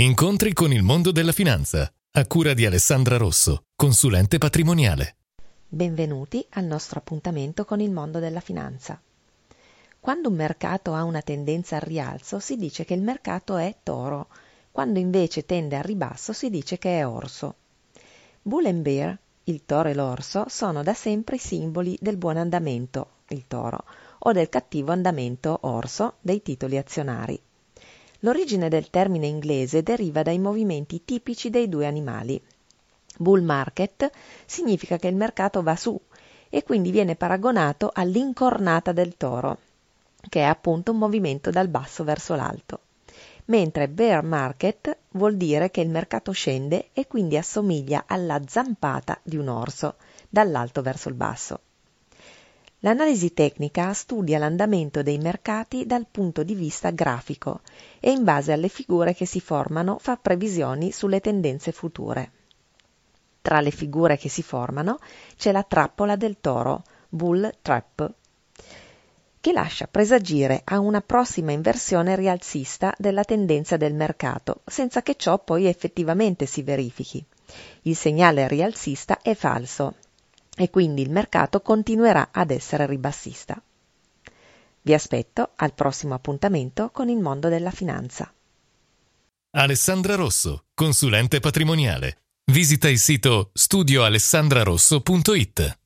Incontri con il mondo della finanza, a cura di Alessandra Rosso, consulente patrimoniale. Benvenuti al nostro appuntamento con il mondo della finanza. Quando un mercato ha una tendenza al rialzo si dice che il mercato è toro, quando invece tende al ribasso si dice che è orso. Bull and Bear, il toro e l'orso, sono da sempre i simboli del buon andamento, il toro, o del cattivo andamento, orso, dei titoli azionari. L'origine del termine inglese deriva dai movimenti tipici dei due animali. Bull market significa che il mercato va su e quindi viene paragonato all'incornata del toro, che è appunto un movimento dal basso verso l'alto. Mentre bear market vuol dire che il mercato scende e quindi assomiglia alla zampata di un orso, dall'alto verso il basso. L'analisi tecnica studia l'andamento dei mercati dal punto di vista grafico e in base alle figure che si formano fa previsioni sulle tendenze future. Tra le figure che si formano c'è la trappola del toro, bull trap, che lascia presagire a una prossima inversione rialzista della tendenza del mercato, senza che ciò poi effettivamente si verifichi. Il segnale rialzista è falso, e quindi il mercato continuerà ad essere ribassista. Vi aspetto al prossimo appuntamento con il mondo della finanza. Alessandra Rosso, consulente patrimoniale. Visita il sito studioalessandrarosso.it.